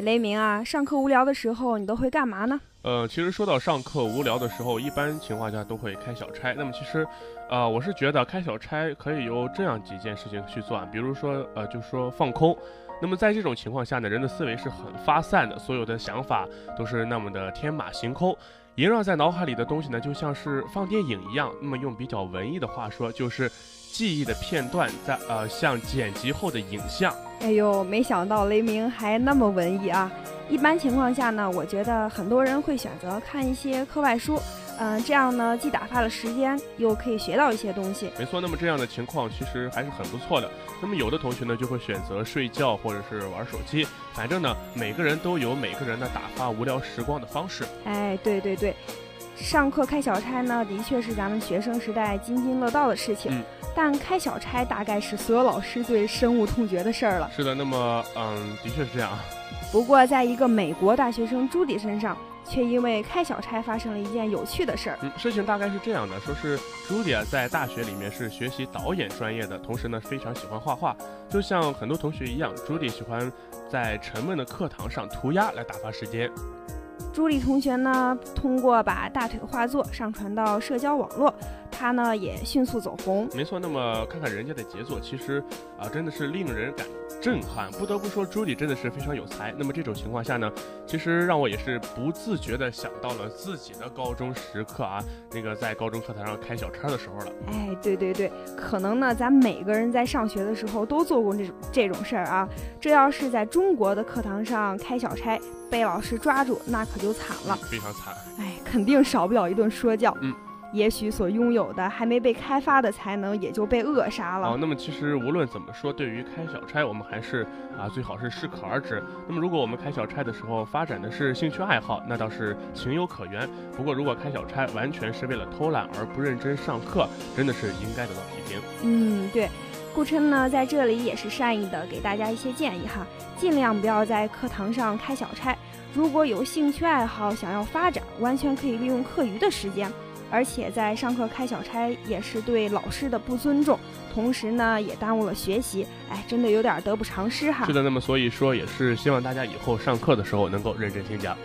雷鸣啊，上课无聊的时候你都会干嘛呢？呃，其实说到上课无聊的时候，一般情况下都会开小差。那么其实，呃，我是觉得开小差可以由这样几件事情去做啊，比如说，呃，就说放空。那么在这种情况下呢，人的思维是很发散的，所有的想法都是那么的天马行空，萦绕在脑海里的东西呢，就像是放电影一样。那么用比较文艺的话说，就是记忆的片段在呃像剪辑后的影像。哎呦，没想到雷鸣还那么文艺啊！一般情况下呢，我觉得很多人会选择看一些课外书。嗯，这样呢，既打发了时间，又可以学到一些东西。没错，那么这样的情况其实还是很不错的。那么有的同学呢，就会选择睡觉或者是玩手机。反正呢，每个人都有每个人的打发无聊时光的方式。哎，对对对，上课开小差呢，的确是咱们学生时代津津乐道的事情。嗯。但开小差大概是所有老师最深恶痛绝的事儿了。是的，那么嗯，的确是这样。不过，在一个美国大学生朱迪身上。却因为开小差发生了一件有趣的事儿。嗯，事情大概是这样的，说是朱迪啊，在大学里面是学习导演专业的，同时呢非常喜欢画画，就像很多同学一样，朱迪喜欢在沉闷的课堂上涂鸦来打发时间。朱莉同学呢，通过把大腿画作上传到社交网络，他呢也迅速走红。没错，那么看看人家的杰作，其实啊真的是令人感。震撼，不得不说，朱莉真的是非常有才。那么这种情况下呢，其实让我也是不自觉的想到了自己的高中时刻啊，那个在高中课堂上开小差的时候了。哎，对对对，可能呢，咱每个人在上学的时候都做过这种这种事儿啊。这要是在中国的课堂上开小差，被老师抓住，那可就惨了，非常惨。哎，肯定少不了一顿说教。嗯。也许所拥有的还没被开发的才能也就被扼杀了。哦，那么其实无论怎么说，对于开小差，我们还是啊最好是适可而止。那么如果我们开小差的时候发展的是兴趣爱好，那倒是情有可原。不过如果开小差完全是为了偷懒而不认真上课，真的是应该得到批评。嗯，对，顾琛呢在这里也是善意的给大家一些建议哈，尽量不要在课堂上开小差。如果有兴趣爱好想要发展，完全可以利用课余的时间。而且在上课开小差也是对老师的不尊重，同时呢也耽误了学习，哎，真的有点得不偿失哈。是的，那么所以说也是希望大家以后上课的时候能够认真听讲。